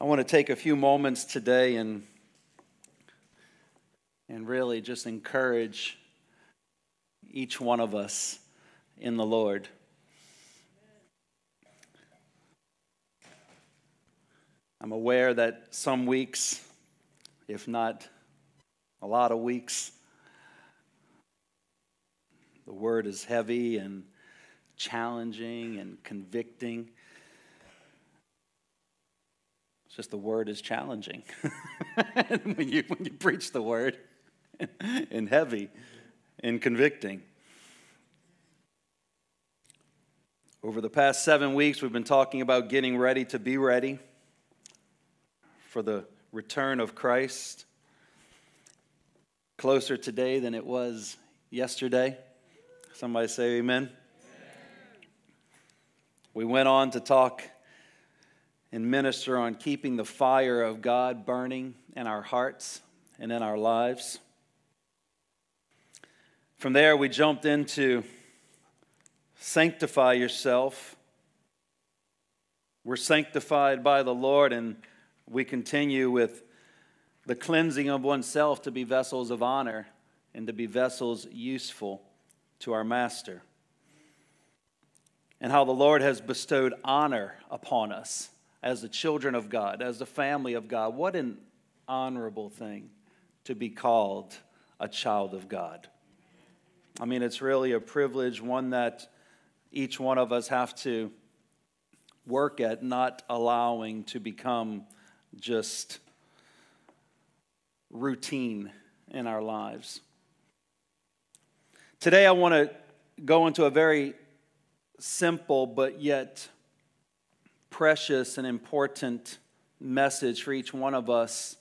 I want to take a few moments today and, and really just encourage each one of us in the Lord. I'm aware that some weeks, if not a lot of weeks, the word is heavy and challenging and convicting. It's just the word is challenging when, you, when you preach the word and heavy and convicting. Over the past seven weeks, we've been talking about getting ready to be ready for the return of Christ. Closer today than it was yesterday. Somebody say amen. amen. We went on to talk and minister on keeping the fire of God burning in our hearts and in our lives. From there, we jumped into sanctify yourself. We're sanctified by the Lord, and we continue with the cleansing of oneself to be vessels of honor and to be vessels useful to our Master. And how the Lord has bestowed honor upon us as the children of God, as the family of God. What an honorable thing to be called a child of God. I mean, it's really a privilege, one that each one of us have to work at not allowing to become just routine in our lives. Today, I want to go into a very simple but yet precious and important message for each one of us,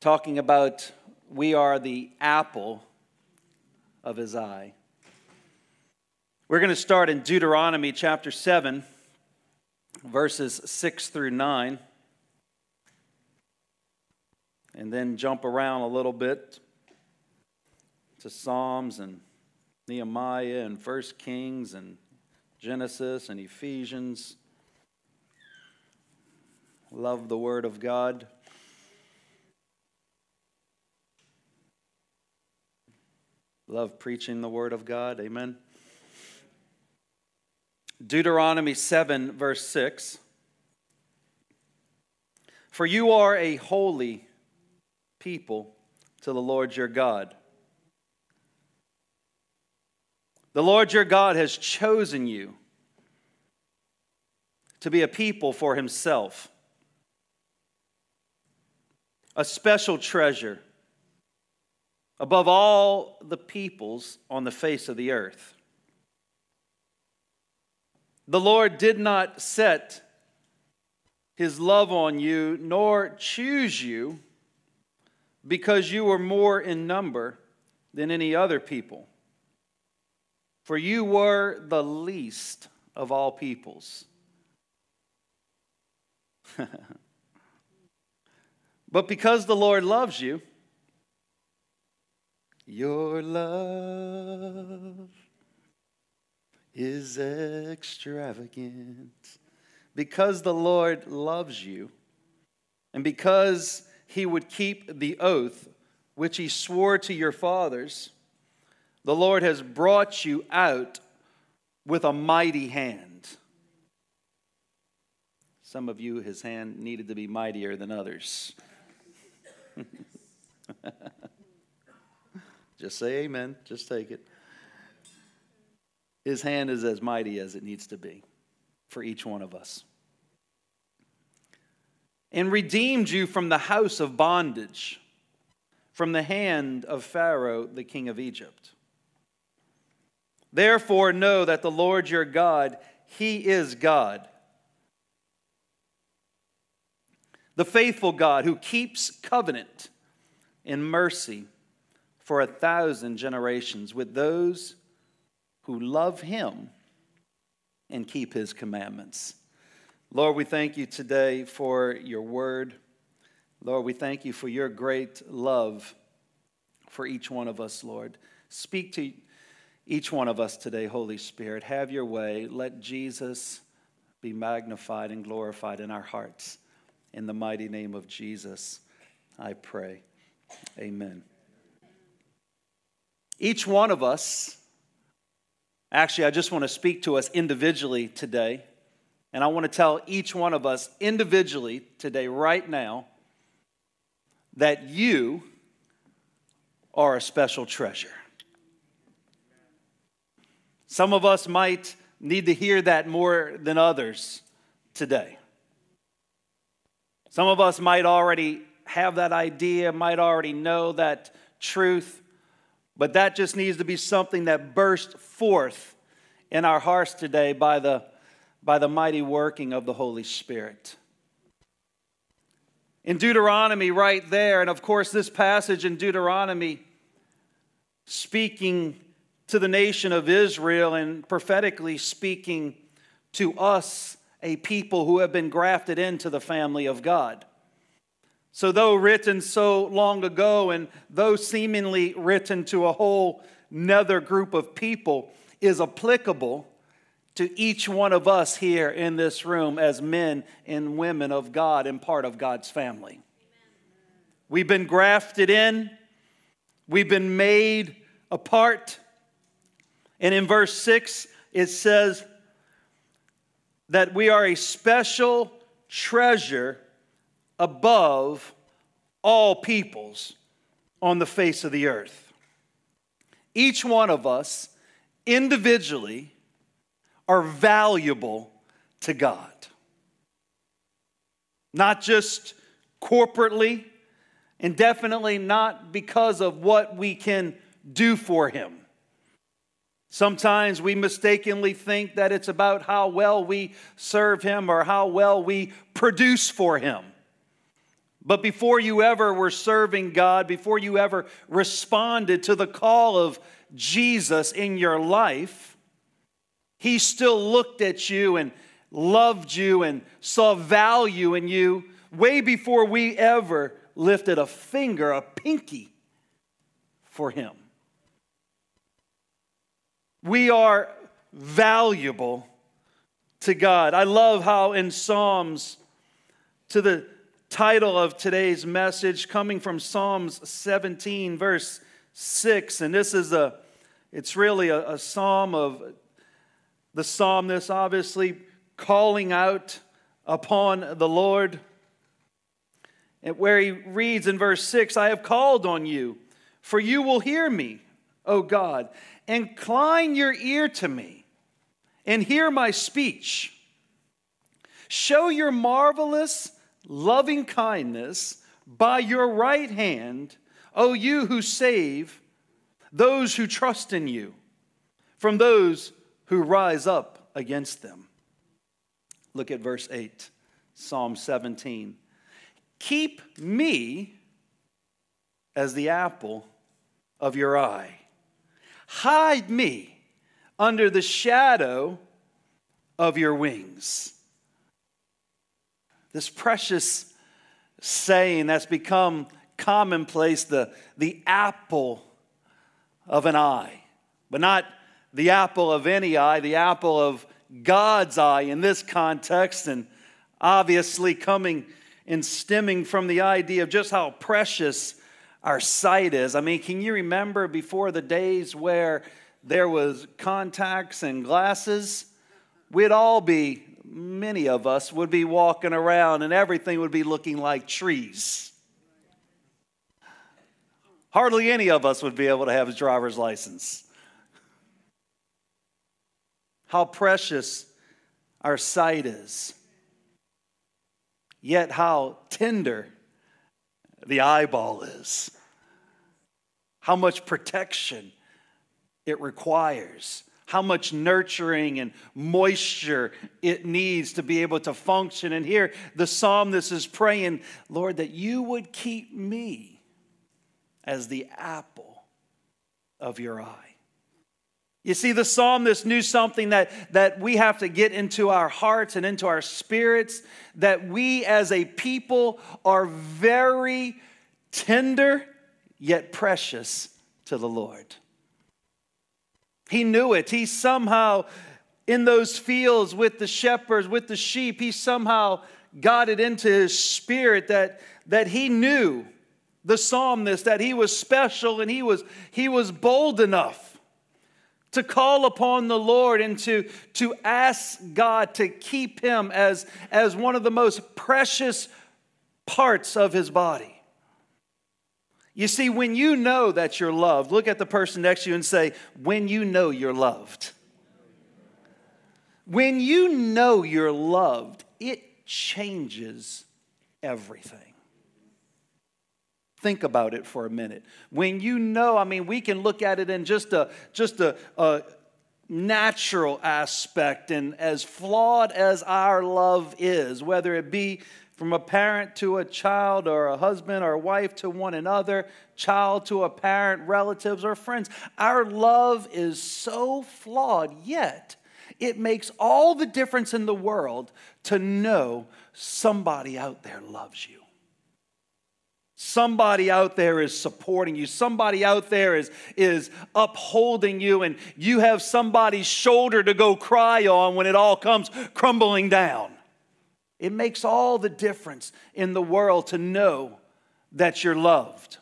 talking about we are the apple of his eye. We're going to start in Deuteronomy chapter 7, verses 6 through 9, and then jump around a little bit to Psalms and Nehemiah and First Kings and Genesis and Ephesians. Love the Word of God. Love preaching the Word of God. Amen. Deuteronomy 7, verse 6. For you are a holy people to the Lord your God. The Lord your God has chosen you to be a people for himself, a special treasure above all the peoples on the face of the earth. The Lord did not set his love on you, nor choose you because you were more in number than any other people for you were the least of all peoples. but because the Lord loves you, your love is extravagant. Because the Lord loves you, and because he would keep the oath which he swore to your fathers, the Lord has brought you out with a mighty hand. Some of you, his hand needed to be mightier than others. Just say amen. Just take it. His hand is as mighty as it needs to be for each one of us. And redeemed you from the house of bondage, from the hand of Pharaoh, the king of Egypt. Therefore, know that the Lord your God, He is God. The faithful God who keeps covenant in mercy for a thousand generations with those who love Him and keep His commandments. Lord, we thank you today for your word. Lord, we thank you for your great love for each one of us, Lord. Speak to each one of us today, Holy Spirit. Have your way. Let Jesus be magnified and glorified in our hearts. In the mighty name of Jesus, I pray. Amen. Each one of us, actually, I just want to speak to us individually today. And I want to tell each one of us individually today, right now, that you are a special treasure. Some of us might need to hear that more than others today. Some of us might already have that idea, might already know that truth, but that just needs to be something that bursts forth in our hearts today by the, by the mighty working of the Holy Spirit. In Deuteronomy, right there, and of course, this passage in Deuteronomy speaking to the nation of Israel and prophetically speaking to us, a people who have been grafted into the family of God. So, though written so long ago, and though seemingly written to a whole another group of people, is applicable to each one of us here in this room as men and women of God and part of God's family. We've been grafted in, we've been made apart. And in verse 6, it says that we are a special treasure above all peoples on the face of the earth. Each one of us individually are valuable to God. Not just corporately, and definitely not because of what we can do for Him. Sometimes we mistakenly think that it's about how well we serve Him or how well we produce for Him. But before you ever were serving God, before you ever responded to the call of Jesus in your life, He still looked at you and loved you and saw value in you way before we ever lifted a finger, a pinky for Him. We are valuable to God. I love how in Psalms, to the title of today's message coming from Psalms 17, verse 6. And this is a, it's really a, a psalm of the psalmist obviously calling out upon the Lord. Where he reads in verse 6 I have called on you, for you will hear me, O God. Incline your ear to me and hear my speech. Show your marvelous loving kindness by your right hand, O you who save those who trust in you from those who rise up against them. Look at verse 8, Psalm 17. Keep me as the apple of your eye. Hide me under the shadow of your wings. This precious saying that's become commonplace the, the apple of an eye, but not the apple of any eye, the apple of God's eye in this context, and obviously coming and stemming from the idea of just how precious our sight is. I mean, can you remember before the days where there was contacts and glasses? We'd all be many of us would be walking around and everything would be looking like trees. Hardly any of us would be able to have a driver's license. How precious our sight is, yet how tender the eyeball is, how much protection it requires how much nurturing and moisture it needs to be able to function. And here the psalmist is praying, Lord, that you would keep me as the apple of your eye. You see, the psalmist knew something that, that we have to get into our hearts and into our spirits, that we as a people are very tender yet precious to the Lord. He knew it. He somehow, in those fields with the shepherds, with the sheep, he somehow got it into his spirit that, that he knew the psalmist that he was special and he was, he was bold enough to call upon the Lord and to, to ask God to keep him as, as one of the most precious parts of his body. You see, when you know that you're loved, look at the person next to you and say, When you know you're loved. When you know you're loved, it changes everything. Think about it for a minute. When you know, I mean, we can look at it in just a just a, a natural aspect, and as flawed as our love is, whether it be from a parent to a child, or a husband or wife to one another, child to a parent, relatives, or friends. Our love is so flawed, yet it makes all the difference in the world to know somebody out there loves you. Somebody out there is supporting you. Somebody out there is, is upholding you, and you have somebody's shoulder to go cry on when it all comes crumbling down. It makes all the difference in the world to know that you're loved.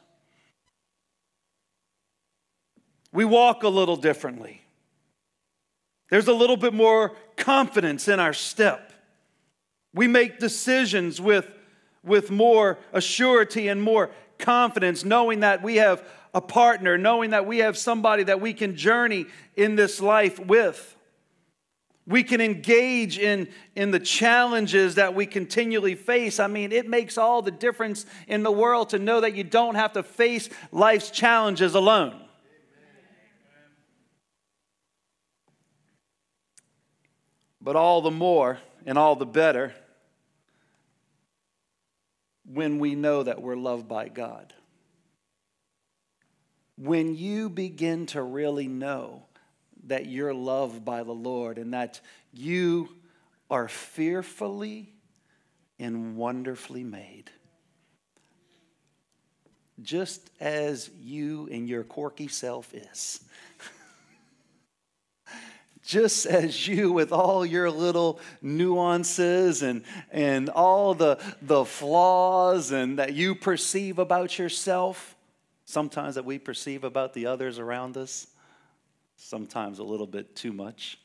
We walk a little differently. There's a little bit more confidence in our step. We make decisions with, with more assurity and more confidence, knowing that we have a partner, knowing that we have somebody that we can journey in this life with. We can engage in, in the challenges that we continually face. I mean, it makes all the difference in the world to know that you don't have to face life's challenges alone. But all the more and all the better when we know that we're loved by God. When you begin to really know that you're loved by the Lord and that you are fearfully and wonderfully made. Just as you and your quirky self is. Just as you with all your little nuances and, and all the, the flaws and that you perceive about yourself sometimes that we perceive about the others around us sometimes a little bit too much.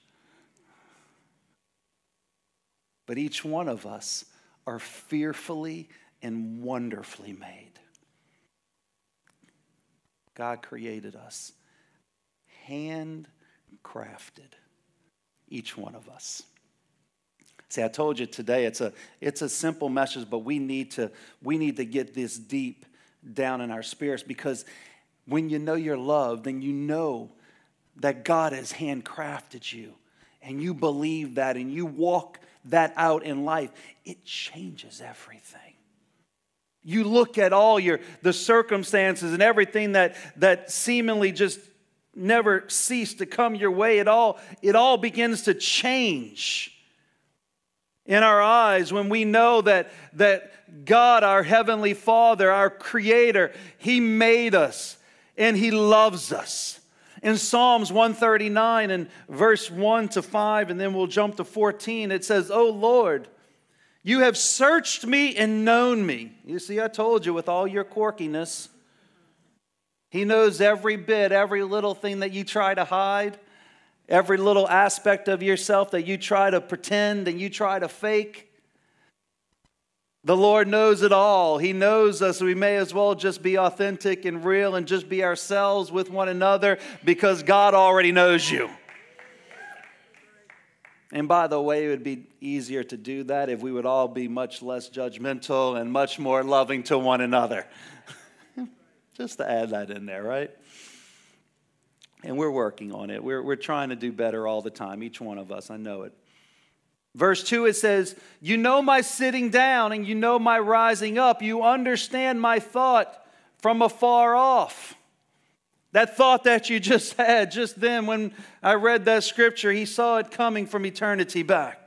But each one of us are fearfully and wonderfully made. God created us, handcrafted, each one of us. See, I told you today it's a, it's a simple message, but we need, to, we need to get this deep down in our spirits because when you know you're loved, then you know that God has handcrafted you and you believe that and you walk that out in life, it changes everything. You look at all your the circumstances and everything that that seemingly just never cease to come your way, it all it all begins to change in our eyes when we know that that God, our heavenly Father, our creator, he made us and he loves us. In Psalms 139 and verse 1 to 5, and then we'll jump to 14, it says, Oh Lord, you have searched me and known me. You see, I told you with all your quirkiness, He knows every bit, every little thing that you try to hide, every little aspect of yourself that you try to pretend and you try to fake. The Lord knows it all. He knows us. We may as well just be authentic and real and just be ourselves with one another because God already knows you. And by the way, it would be easier to do that if we would all be much less judgmental and much more loving to one another. Just to add that in there, right? And we're working on it. We're, we're trying to do better all the time, each one of us. I know it. Verse 2, it says, You know my sitting down and you know my rising up. You understand my thought from afar off. That thought that you just had just then when I read that scripture, he saw it coming from eternity back.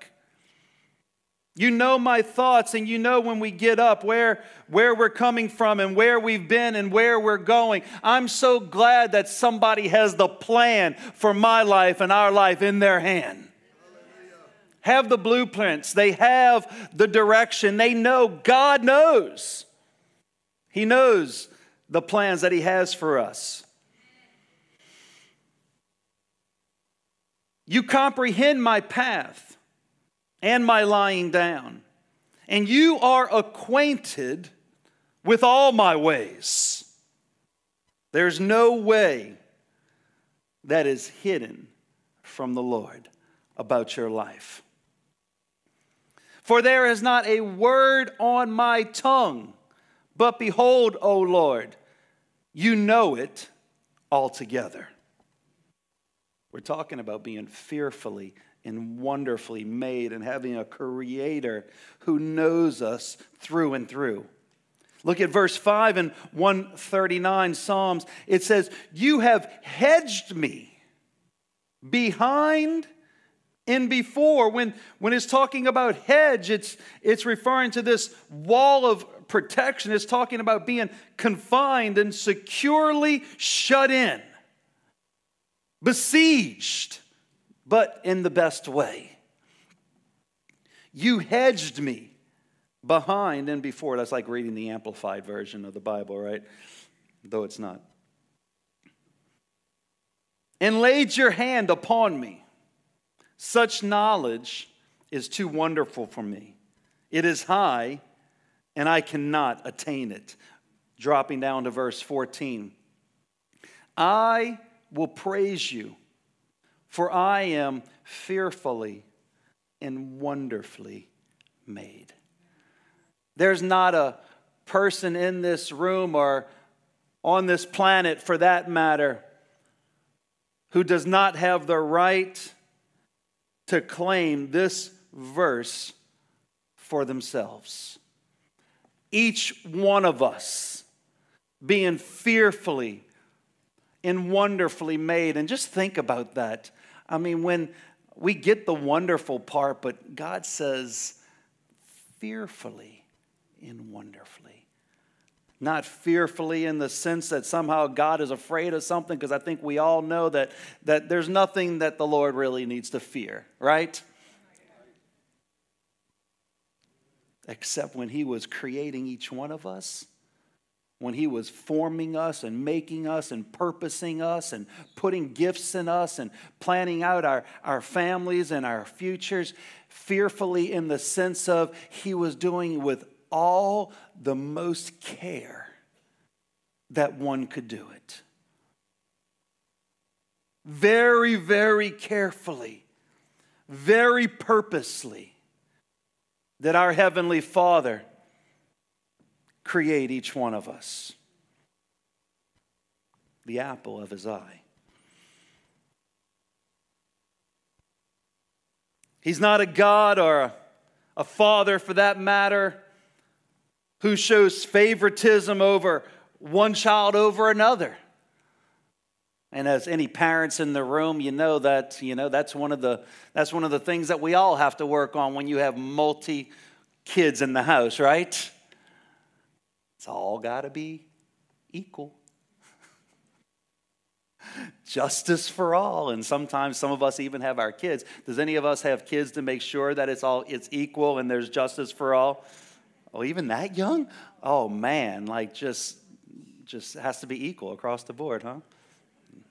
You know my thoughts, and you know when we get up where, where we're coming from and where we've been and where we're going. I'm so glad that somebody has the plan for my life and our life in their hand. have the blueprints, they have the direction, they know God knows. He knows the plans that He has for us. You comprehend my path and my lying down, and you are acquainted with all my ways. There's no way that is hidden from the Lord about your life. For there is not a word on my tongue, but behold, O Lord, you know it altogether. We're talking about being fearfully and wonderfully made and having a creator who knows us through and through. Look at verse 5 and 139 Psalms. It says, You have hedged me behind and before. When, when it's talking about hedge, it's, it's referring to this wall of protection. It's talking about being confined and securely shut in besieged, but in the best way. You hedged me behind and before. That's like reading the amplified version of the Bible, right? Though it's not. And laid your hand upon me. Such knowledge is too wonderful for me. It is high, and I cannot attain it. Dropping down to verse 14. I will praise you, for I am fearfully and wonderfully made. There's not a person in this room or on this planet, for that matter, who does not have the right to claim this verse for themselves. Each one of us being fearfully and wonderfully made. And just think about that. I mean, when we get the wonderful part, but God says fearfully and wonderfully. Not fearfully in the sense that somehow God is afraid of something, because I think we all know that, that there's nothing that the Lord really needs to fear, right? Except when He was creating each one of us when He was forming us and making us and purposing us and putting gifts in us and planning out our, our families and our futures, fearfully in the sense of He was doing with all the most care that one could do it. Very, very carefully, very purposely, that our Heavenly Father create each one of us. The apple of his eye. He's not a God or a, father, for that matter, who shows favoritism over one child over another. And as any parents in the room, you know that you know that's one of the that's one of the things that we all have to work on when you have multi kids in the house, right? It's all got to be equal. Justice for all. And sometimes some of us even have our kids. Does any of us have kids to make sure that it's all it's equal and there's justice for all? Oh, even that young? Oh man, like just just has to be equal across the board, huh?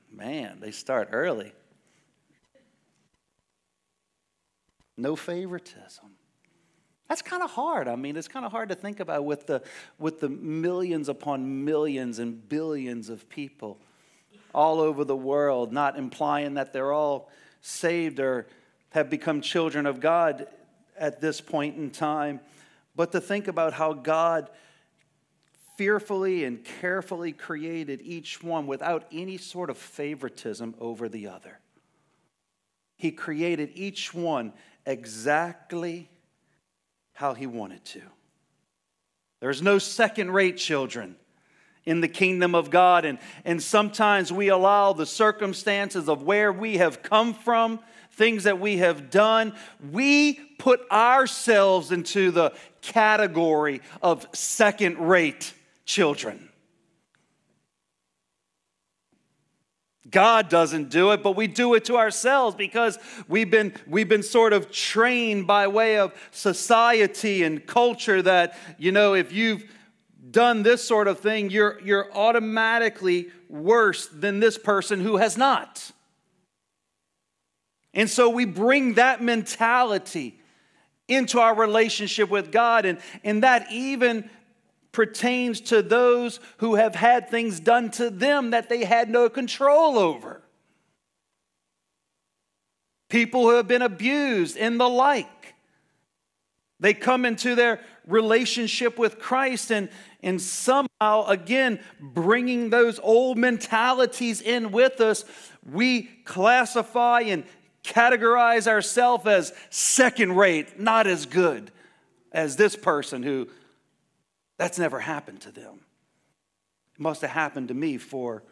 Man, they start early. No favoritism. That's kind of hard. I mean, it's kind of hard to think about with the, with the millions upon millions and billions of people all over the world, not implying that they're all saved or have become children of God at this point in time, but to think about how God fearfully and carefully created each one without any sort of favoritism over the other. He created each one exactly how he wanted to. There's no second rate children in the kingdom of God. And, and sometimes we allow the circumstances of where we have come from, things that we have done, we put ourselves into the category of second rate children. God doesn't do it, but we do it to ourselves because we've been, we've been sort of trained by way of society and culture that, you know, if you've done this sort of thing, you're, you're automatically worse than this person who has not. And so we bring that mentality into our relationship with God, and, and that even pertains to those who have had things done to them that they had no control over. People who have been abused and the like. They come into their relationship with Christ and, and somehow, again, bringing those old mentalities in with us, we classify and categorize ourselves as second rate, not as good as this person who that's never happened to them. It must have happened to me for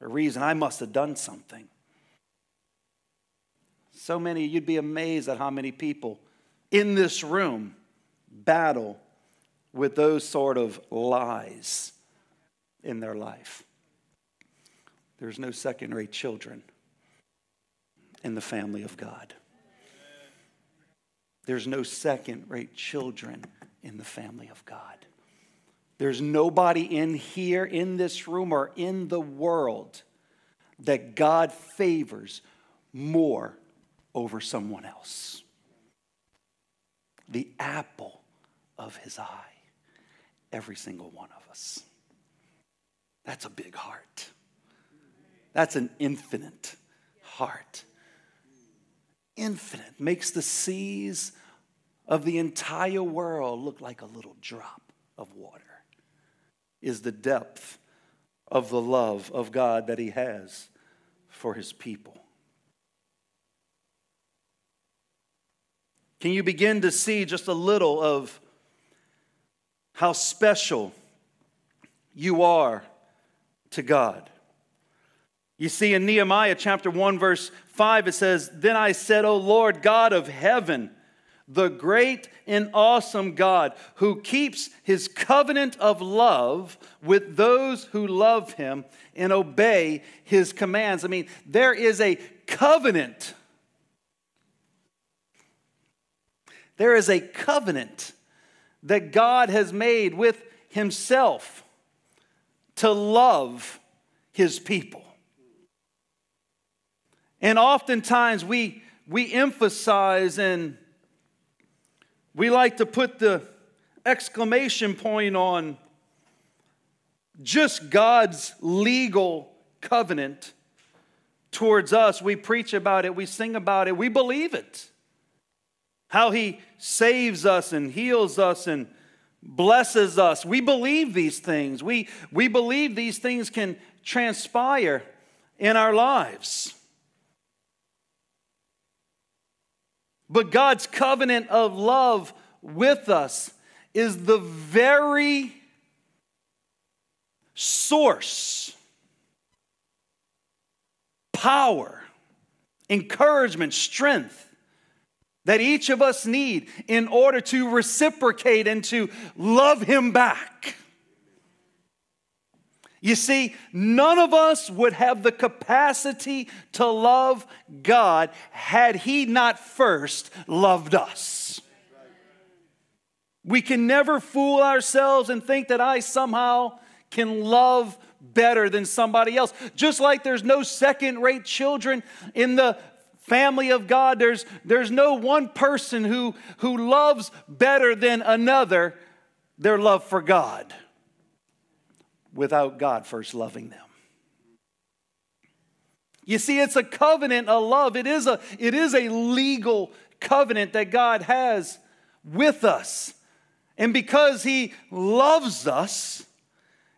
a reason. I must have done something. So many, you'd be amazed at how many people in this room battle with those sort of lies in their life. There's no second rate children in the family of God. There's no second rate children in the family of God. There's nobody in here, in this room, or in the world that God favors more over someone else. The apple of his eye, every single one of us. That's a big heart. That's an infinite heart. Infinite makes the seas of the entire world look like a little drop of water is the depth of the love of God that He has for His people. Can you begin to see just a little of how special you are to God? You see, in Nehemiah chapter 1, verse 5, it says, Then I said, O Lord God of heaven, the great and awesome God who keeps his covenant of love with those who love him and obey his commands. I mean, there is a covenant. There is a covenant that God has made with himself to love his people. And oftentimes we, we emphasize and we like to put the exclamation point on just God's legal covenant towards us. We preach about it, we sing about it, we believe it. How He saves us and heals us and blesses us. We believe these things. We, we believe these things can transpire in our lives. But God's covenant of love with us is the very source, power, encouragement, strength that each of us need in order to reciprocate and to love Him back. You see, none of us would have the capacity to love God had He not first loved us. We can never fool ourselves and think that I somehow can love better than somebody else. Just like there's no second rate children in the family of God, there's, there's no one person who, who loves better than another their love for God without God first loving them. You see, it's a covenant, a love. It is a, it is a legal covenant that God has with us. And because He loves us,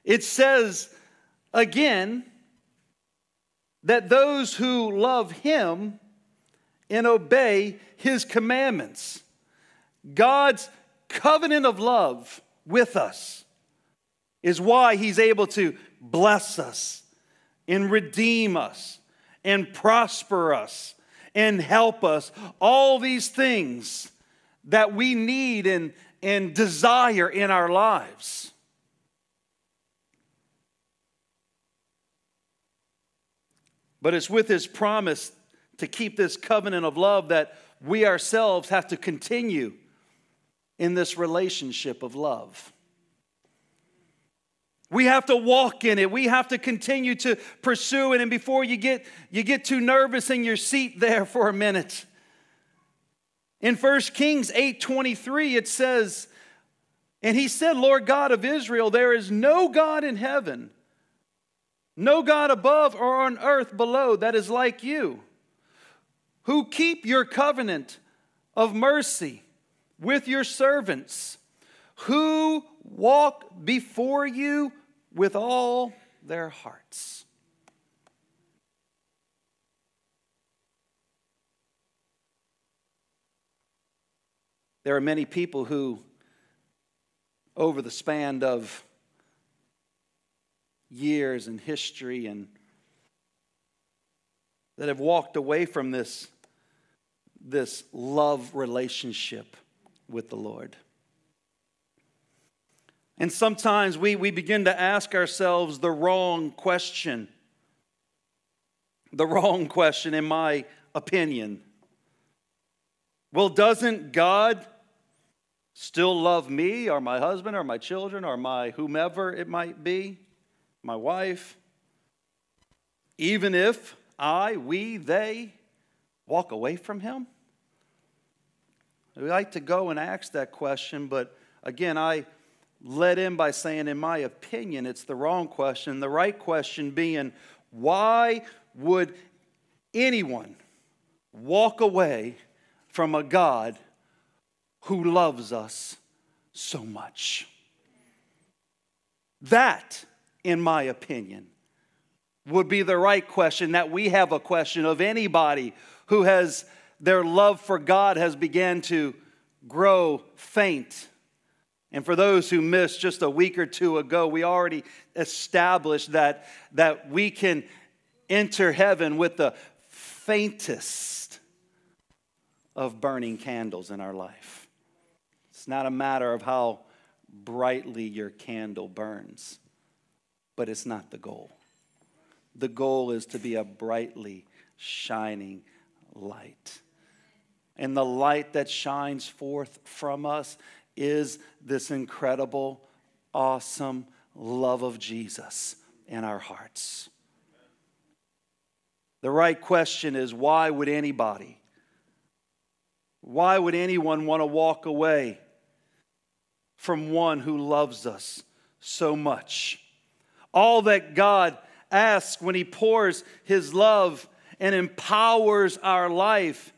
it says again that those who love Him and obey His commandments, God's covenant of love with us is why he's able to bless us and redeem us and prosper us and help us. All these things that we need and, and desire in our lives. But it's with his promise to keep this covenant of love that we ourselves have to continue in this relationship of love. We have to walk in it. We have to continue to pursue it. And before you get, you get too nervous in your seat there for a minute, in 1 Kings 8:23 it says, and he said, Lord God of Israel, there is no God in heaven, no God above or on earth below that is like you, who keep your covenant of mercy with your servants, who walk before you with all their hearts. There are many people who over the span of years and history and that have walked away from this, this love relationship with the Lord. And sometimes we, we begin to ask ourselves the wrong question. The wrong question, in my opinion. Well, doesn't God still love me or my husband or my children or my whomever it might be, my wife, even if I, we, they walk away from him? We like to go and ask that question, but again, I led in by saying, in my opinion, it's the wrong question. The right question being, why would anyone walk away from a God who loves us so much. That, in my opinion, would be the right question that we have a question of anybody who has their love for God has began to grow faint. And for those who missed just a week or two ago, we already established that, that we can enter heaven with the faintest of burning candles in our life. It's not a matter of how brightly your candle burns, but it's not the goal. The goal is to be a brightly shining light. And the light that shines forth from us is this incredible, awesome love of Jesus in our hearts. The right question is why would anybody, why would anyone want to walk away from one who loves us so much. All that God asks when He pours His love and empowers our life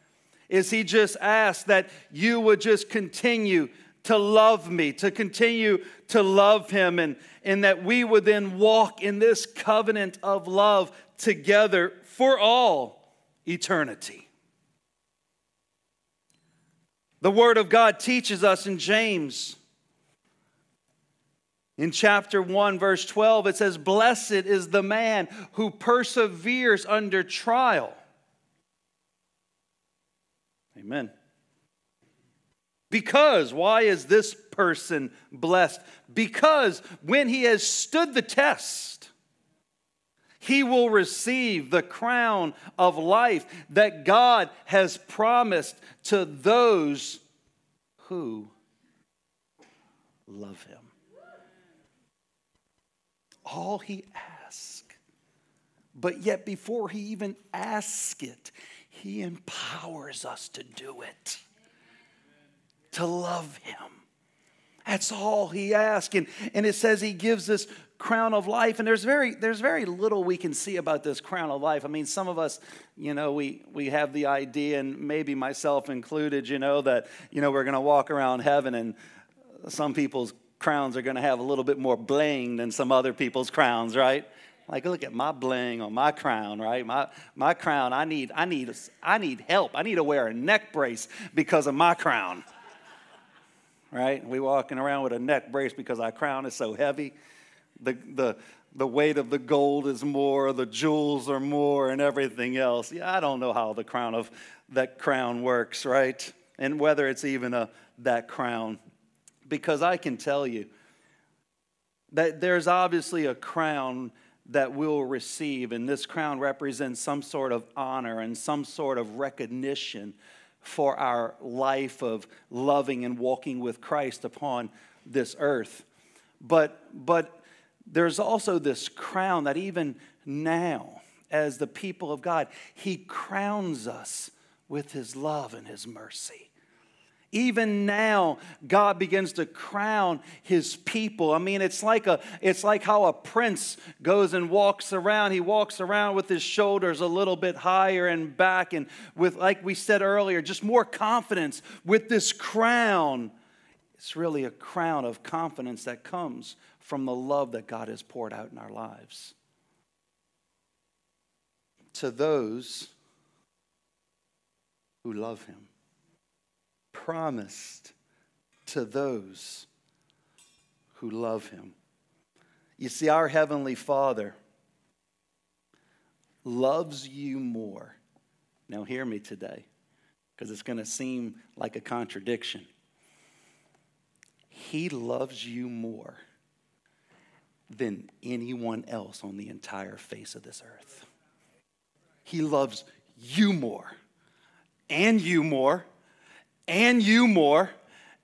is He just asks that you would just continue to love me, to continue to love Him, and, and that we would then walk in this covenant of love together for all eternity. The Word of God teaches us in James in chapter 1, verse 12, it says, Blessed is the man who perseveres under trial. Amen. Because, why is this person blessed? Because when he has stood the test, he will receive the crown of life that God has promised to those who love him all he asks. But yet, before he even asks it, he empowers us to do it, to love him. That's all he asks. And, and it says he gives this crown of life. And there's very, there's very little we can see about this crown of life. I mean, some of us, you know, we, we have the idea, and maybe myself included, you know, that, you know, we're going to walk around heaven and some people's crowns are going to have a little bit more bling than some other people's crowns, right? Like, look at my bling on my crown, right? My, my crown, I need, I, need, I need help. I need to wear a neck brace because of my crown, right? We walking around with a neck brace because our crown is so heavy. The, the, the weight of the gold is more, the jewels are more, and everything else. Yeah, I don't know how the crown of that crown works, right? And whether it's even a that crown because I can tell you that there's obviously a crown that we'll receive. And this crown represents some sort of honor and some sort of recognition for our life of loving and walking with Christ upon this earth. But, but there's also this crown that even now, as the people of God, He crowns us with His love and His mercy. Even now, God begins to crown his people. I mean, it's like, a, it's like how a prince goes and walks around. He walks around with his shoulders a little bit higher and back, and with, like we said earlier, just more confidence with this crown. It's really a crown of confidence that comes from the love that God has poured out in our lives. To those who love him promised to those who love him. You see, our Heavenly Father loves you more. Now, hear me today, because it's going to seem like a contradiction. He loves you more than anyone else on the entire face of this earth. He loves you more, and you more, and you more,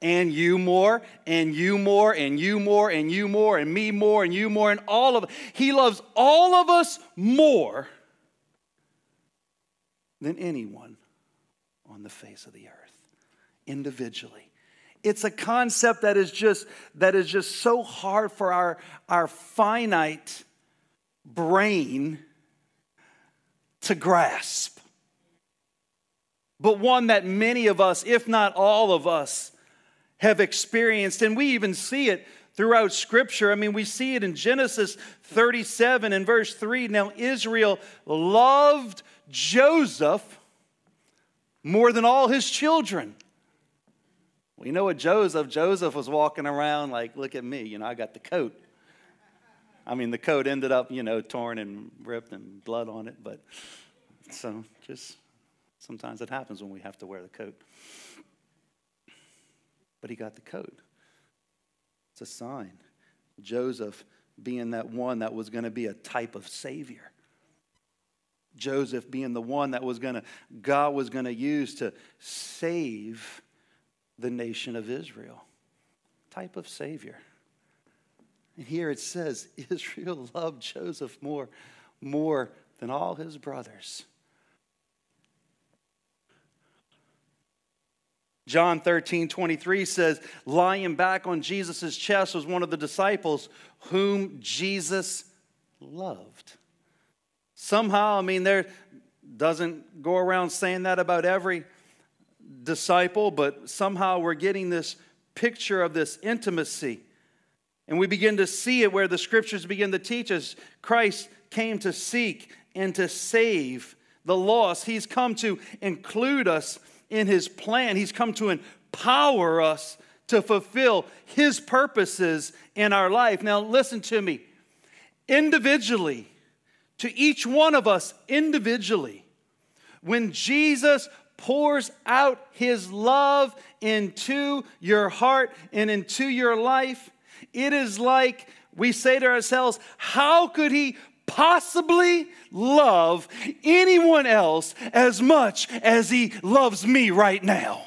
and you more, and you more, and you more, and you more, and me more, and you more, and all of. He loves all of us more than anyone on the face of the earth, individually. It's a concept that is just that is just so hard for our, our finite brain to grasp but one that many of us, if not all of us, have experienced. And we even see it throughout Scripture. I mean, we see it in Genesis 37 and verse 3. Now, Israel loved Joseph more than all his children. We know what Joseph, Joseph was walking around like, look at me, you know, I got the coat. I mean, the coat ended up, you know, torn and ripped and blood on it, but so just Sometimes it happens when we have to wear the coat. But he got the coat. It's a sign. Joseph being that one that was going to be a type of Savior. Joseph being the one that was going to, God was going to use to save the nation of Israel. Type of Savior. And here it says Israel loved Joseph more, more than all his brothers. John 13, 23 says, lying back on Jesus' chest was one of the disciples whom Jesus loved. Somehow, I mean, there doesn't go around saying that about every disciple, but somehow we're getting this picture of this intimacy. And we begin to see it where the scriptures begin to teach us Christ came to seek and to save the lost. He's come to include us in his plan. He's come to empower us to fulfill his purposes in our life. Now, listen to me. Individually, to each one of us individually, when Jesus pours out his love into your heart and into your life, it is like we say to ourselves, How could he possibly love anyone else as much as he loves me right now.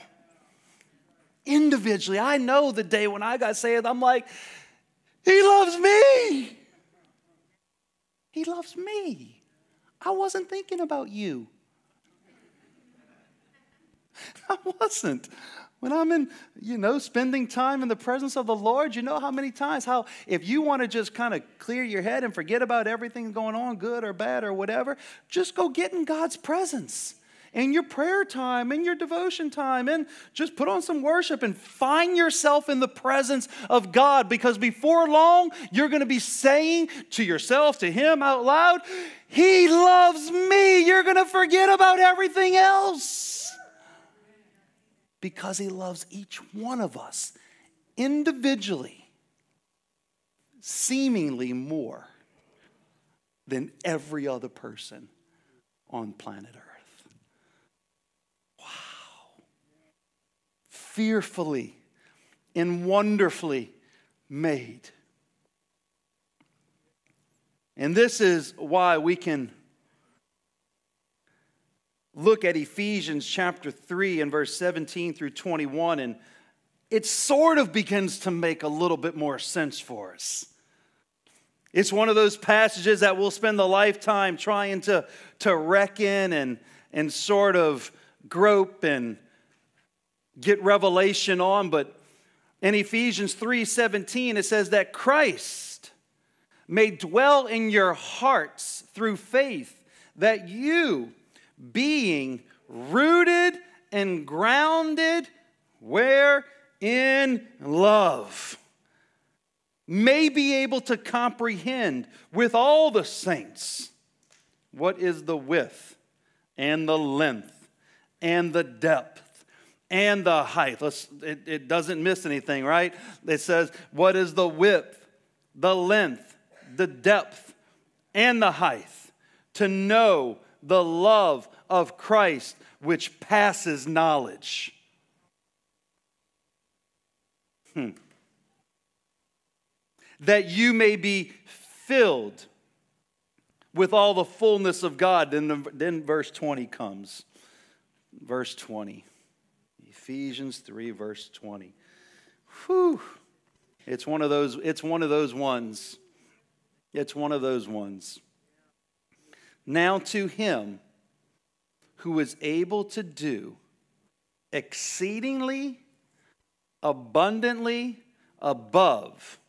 Individually, I know the day when I got saved, I'm like, he loves me. He loves me. I wasn't thinking about you. I wasn't when I'm in, you know, spending time in the presence of the Lord, you know how many times, how if you want to just kind of clear your head and forget about everything going on, good or bad or whatever, just go get in God's presence in your prayer time, in your devotion time, and just put on some worship and find yourself in the presence of God because before long, you're going to be saying to yourself, to Him out loud, He loves me. You're going to forget about everything else because he loves each one of us individually, seemingly more than every other person on planet Earth. Wow. Fearfully and wonderfully made. And this is why we can look at Ephesians chapter 3 and verse 17 through 21, and it sort of begins to make a little bit more sense for us. It's one of those passages that we'll spend the lifetime trying to, to reckon and, and sort of grope and get revelation on, but in Ephesians 3:17 it says that Christ may dwell in your hearts through faith that you being rooted and grounded where in love may be able to comprehend with all the saints what is the width and the length and the depth and the height. Let's, it, it doesn't miss anything, right? It says, What is the width, the length, the depth, and the height? To know the love of Christ which passes knowledge. Hmm that you may be filled with all the fullness of God. Then, then verse 20 comes. Verse 20. Ephesians 3, verse 20. Whew. It's one of those, it's one of those ones. It's one of those ones. Now to him who is able to do exceedingly abundantly above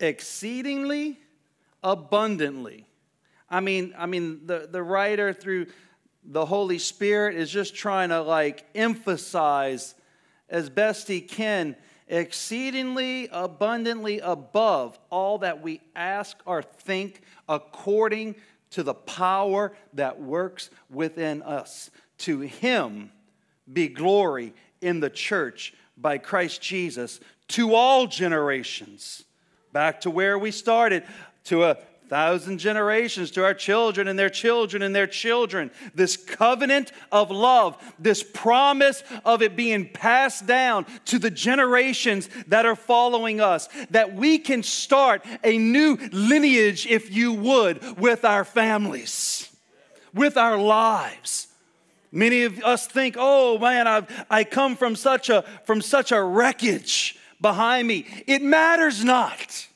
exceedingly abundantly. I mean, I mean, the, the writer through the Holy Spirit is just trying to like emphasize as best he can exceedingly abundantly above all that we ask or think according to the power that works within us. To him be glory in the church by Christ Jesus to all generations back to where we started, to a thousand generations, to our children and their children and their children. This covenant of love, this promise of it being passed down to the generations that are following us, that we can start a new lineage, if you would, with our families, with our lives. Many of us think, oh man, I've, I come from such a from such a wreckage behind me. It matters not.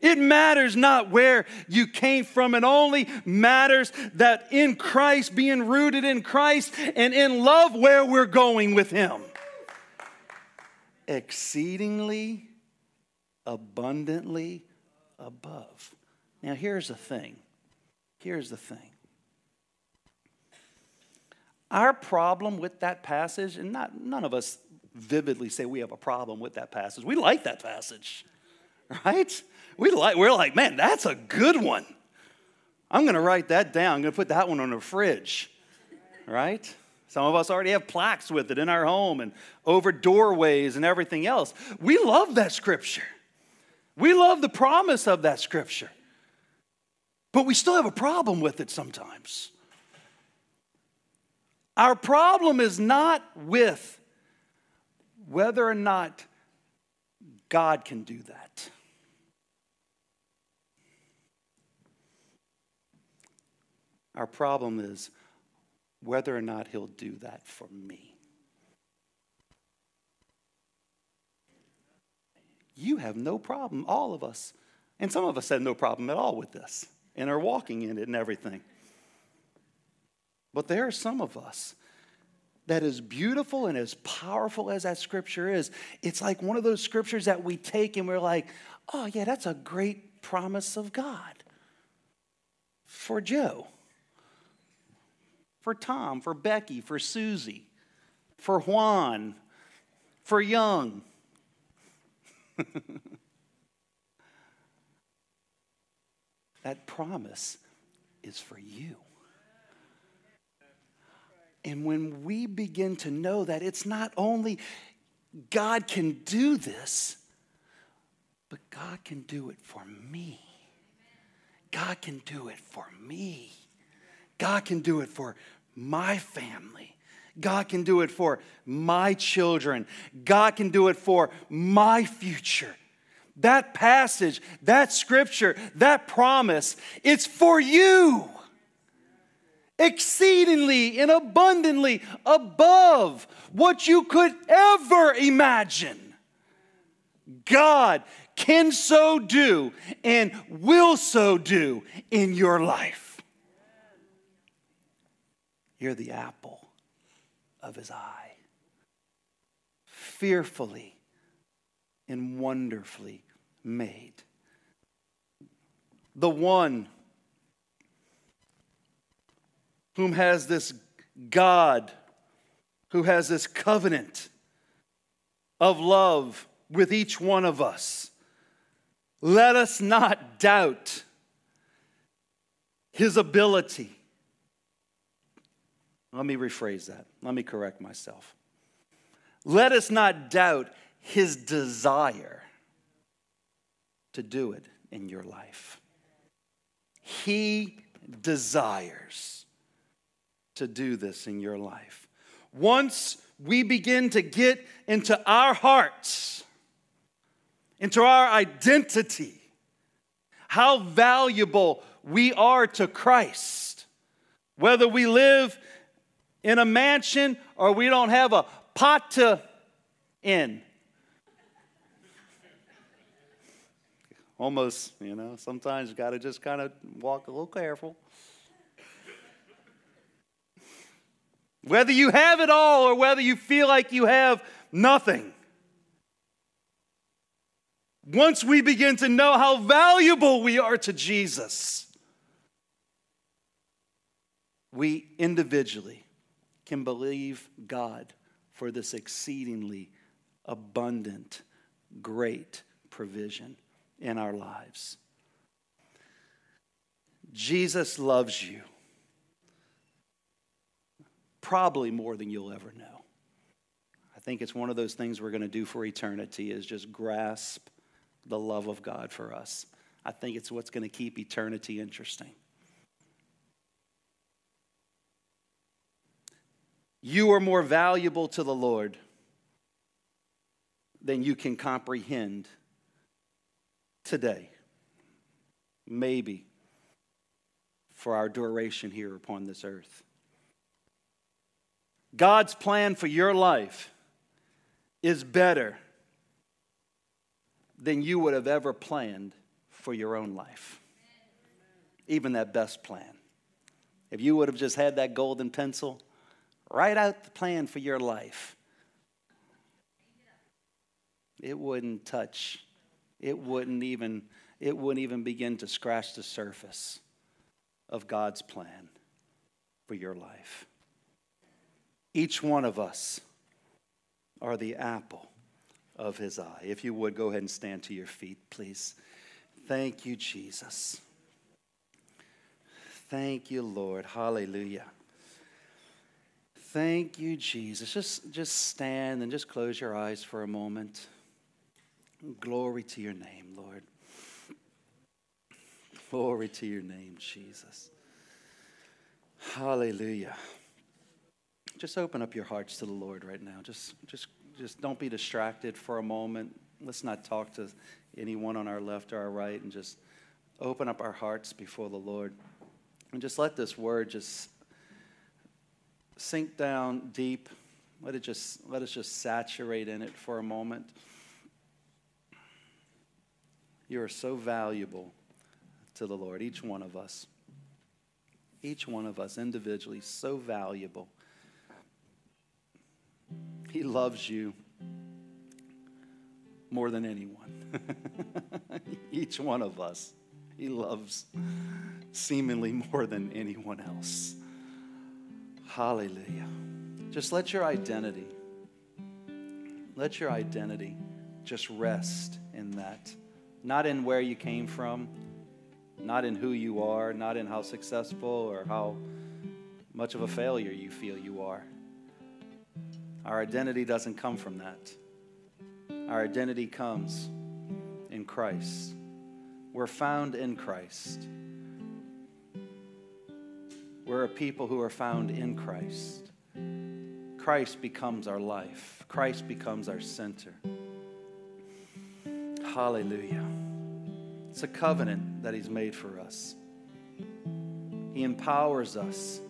It matters not where you came from. It only matters that in Christ, being rooted in Christ and in love, where we're going with Him. Exceedingly, abundantly above. Now, here's the thing. Here's the thing. Our problem with that passage, and not, none of us vividly say we have a problem with that passage. We like that passage, right? We like, we're like, man, that's a good one. I'm going to write that down. I'm going to put that one on the fridge, right? Some of us already have plaques with it in our home and over doorways and everything else. We love that scripture. We love the promise of that scripture. But we still have a problem with it sometimes. Our problem is not with whether or not God can do that. Our problem is whether or not He'll do that for me. You have no problem, all of us. And some of us have no problem at all with this and are walking in it and everything. But there are some of us that as beautiful and as powerful as that scripture is, it's like one of those scriptures that we take and we're like, oh, yeah, that's a great promise of God for Joe for Tom, for Becky, for Susie, for Juan, for Young. that promise is for you. And when we begin to know that it's not only God can do this, but God can do it for me. God can do it for me. God can do it for my family. God can do it for my children. God can do it for my future. that passage, that scripture, that promise, it's for you. Exceedingly and abundantly above what you could ever imagine. God can so do and will so do in your life. You're the apple of his eye, fearfully and wonderfully made. The one whom has this God, who has this covenant of love with each one of us. Let us not doubt his ability. Let me rephrase that. Let me correct myself. Let us not doubt his desire to do it in your life. He desires to do this in your life. Once we begin to get into our hearts, into our identity, how valuable we are to Christ, whether we live in a mansion or we don't have a pot to in. Almost, you know, sometimes you got to just kind of walk a little careful. Whether you have it all or whether you feel like you have nothing. Once we begin to know how valuable we are to Jesus, we individually can believe God for this exceedingly abundant, great provision in our lives. Jesus loves you probably more than you'll ever know. I think it's one of those things we're going to do for eternity is just grasp the love of God for us. I think it's what's going to keep eternity interesting. You are more valuable to the Lord than you can comprehend today. Maybe for our duration here upon this earth. God's plan for your life is better than you would have ever planned for your own life. Even that best plan. If you would have just had that golden pencil, write out the plan for your life. It wouldn't touch, it wouldn't even, it wouldn't even begin to scratch the surface of God's plan for your life. Each one of us are the apple of his eye. If you would, go ahead and stand to your feet, please. Thank you, Jesus. Thank you, Lord. Hallelujah. Thank you, Jesus. Just, just stand and just close your eyes for a moment. Glory to your name, Lord. Glory to your name, Jesus. Hallelujah. Just open up your hearts to the Lord right now. Just, just just don't be distracted for a moment. Let's not talk to anyone on our left or our right and just open up our hearts before the Lord. And just let this word just sink down deep. Let it just let us just saturate in it for a moment. You are so valuable to the Lord, each one of us. Each one of us individually, so valuable. He loves you more than anyone. Each one of us, He loves seemingly more than anyone else. Hallelujah. Just let your identity, let your identity just rest in that. Not in where you came from, not in who you are, not in how successful or how much of a failure you feel you are. Our identity doesn't come from that. Our identity comes in Christ. We're found in Christ. We're a people who are found in Christ. Christ becomes our life, Christ becomes our center. Hallelujah. It's a covenant that He's made for us. He empowers us.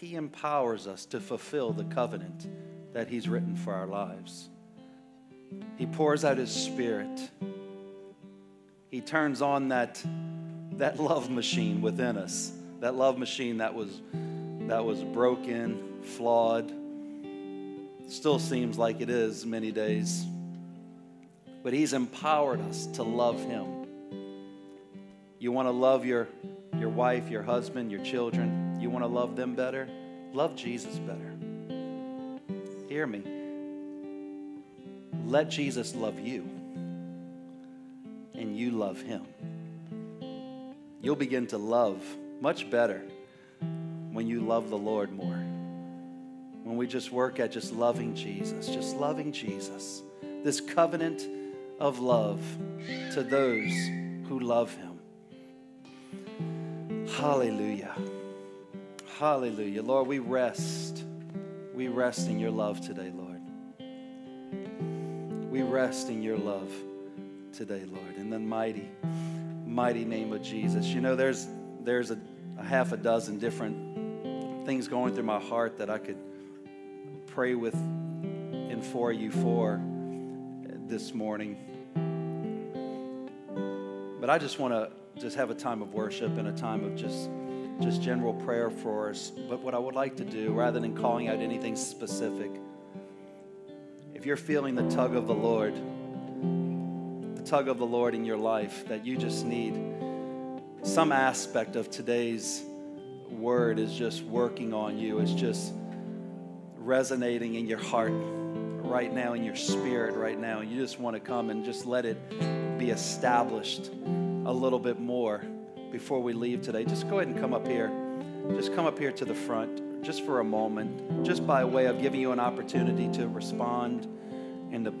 He empowers us to fulfill the covenant that He's written for our lives. He pours out His Spirit. He turns on that, that love machine within us, that love machine that was, that was broken, flawed, still seems like it is many days. But He's empowered us to love Him. You want to love your, your wife, your husband, your children, you want to love them better? Love Jesus better. Hear me. Let Jesus love you, and you love him. You'll begin to love much better when you love the Lord more. When we just work at just loving Jesus, just loving Jesus. This covenant of love to those who love him. Hallelujah. Hallelujah. Lord, we rest. We rest in your love today, Lord. We rest in your love today, Lord, in the mighty, mighty name of Jesus. You know, there's there's a, a half a dozen different things going through my heart that I could pray with and for you for this morning. But I just want to just have a time of worship and a time of just just general prayer for us. But what I would like to do, rather than calling out anything specific, if you're feeling the tug of the Lord, the tug of the Lord in your life, that you just need some aspect of today's word is just working on you, it's just resonating in your heart right now, in your spirit right now, you just want to come and just let it be established a little bit more before we leave today, just go ahead and come up here. Just come up here to the front just for a moment, just by way of giving you an opportunity to respond and to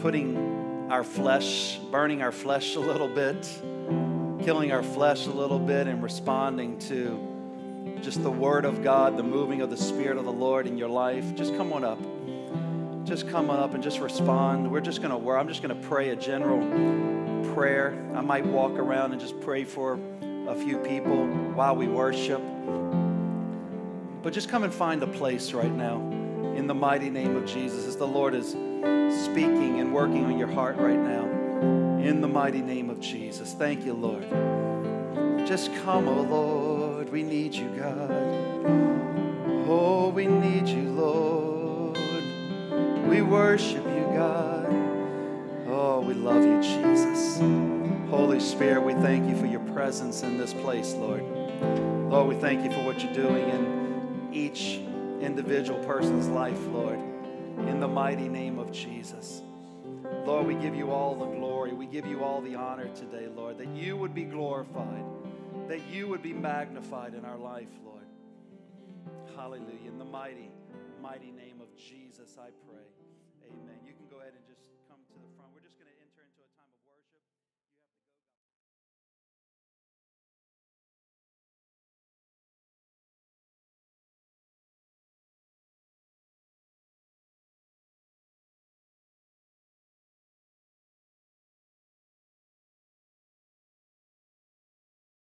putting our flesh, burning our flesh a little bit, killing our flesh a little bit, and responding to just the Word of God, the moving of the Spirit of the Lord in your life. Just come on up just come on up and just respond. We're just going to, I'm just going to pray a general prayer. I might walk around and just pray for a few people while we worship. But just come and find a place right now in the mighty name of Jesus as the Lord is speaking and working on your heart right now. In the mighty name of Jesus. Thank you, Lord. Just come, oh Lord. We need you, God. Oh, we need you, Lord. We worship you, God. Oh, we love you, Jesus. Holy Spirit, we thank you for your presence in this place, Lord. Lord, we thank you for what you're doing in each individual person's life, Lord, in the mighty name of Jesus. Lord, we give you all the glory. We give you all the honor today, Lord, that you would be glorified, that you would be magnified in our life, Lord. Hallelujah. In the mighty, mighty name of Jesus, I pray.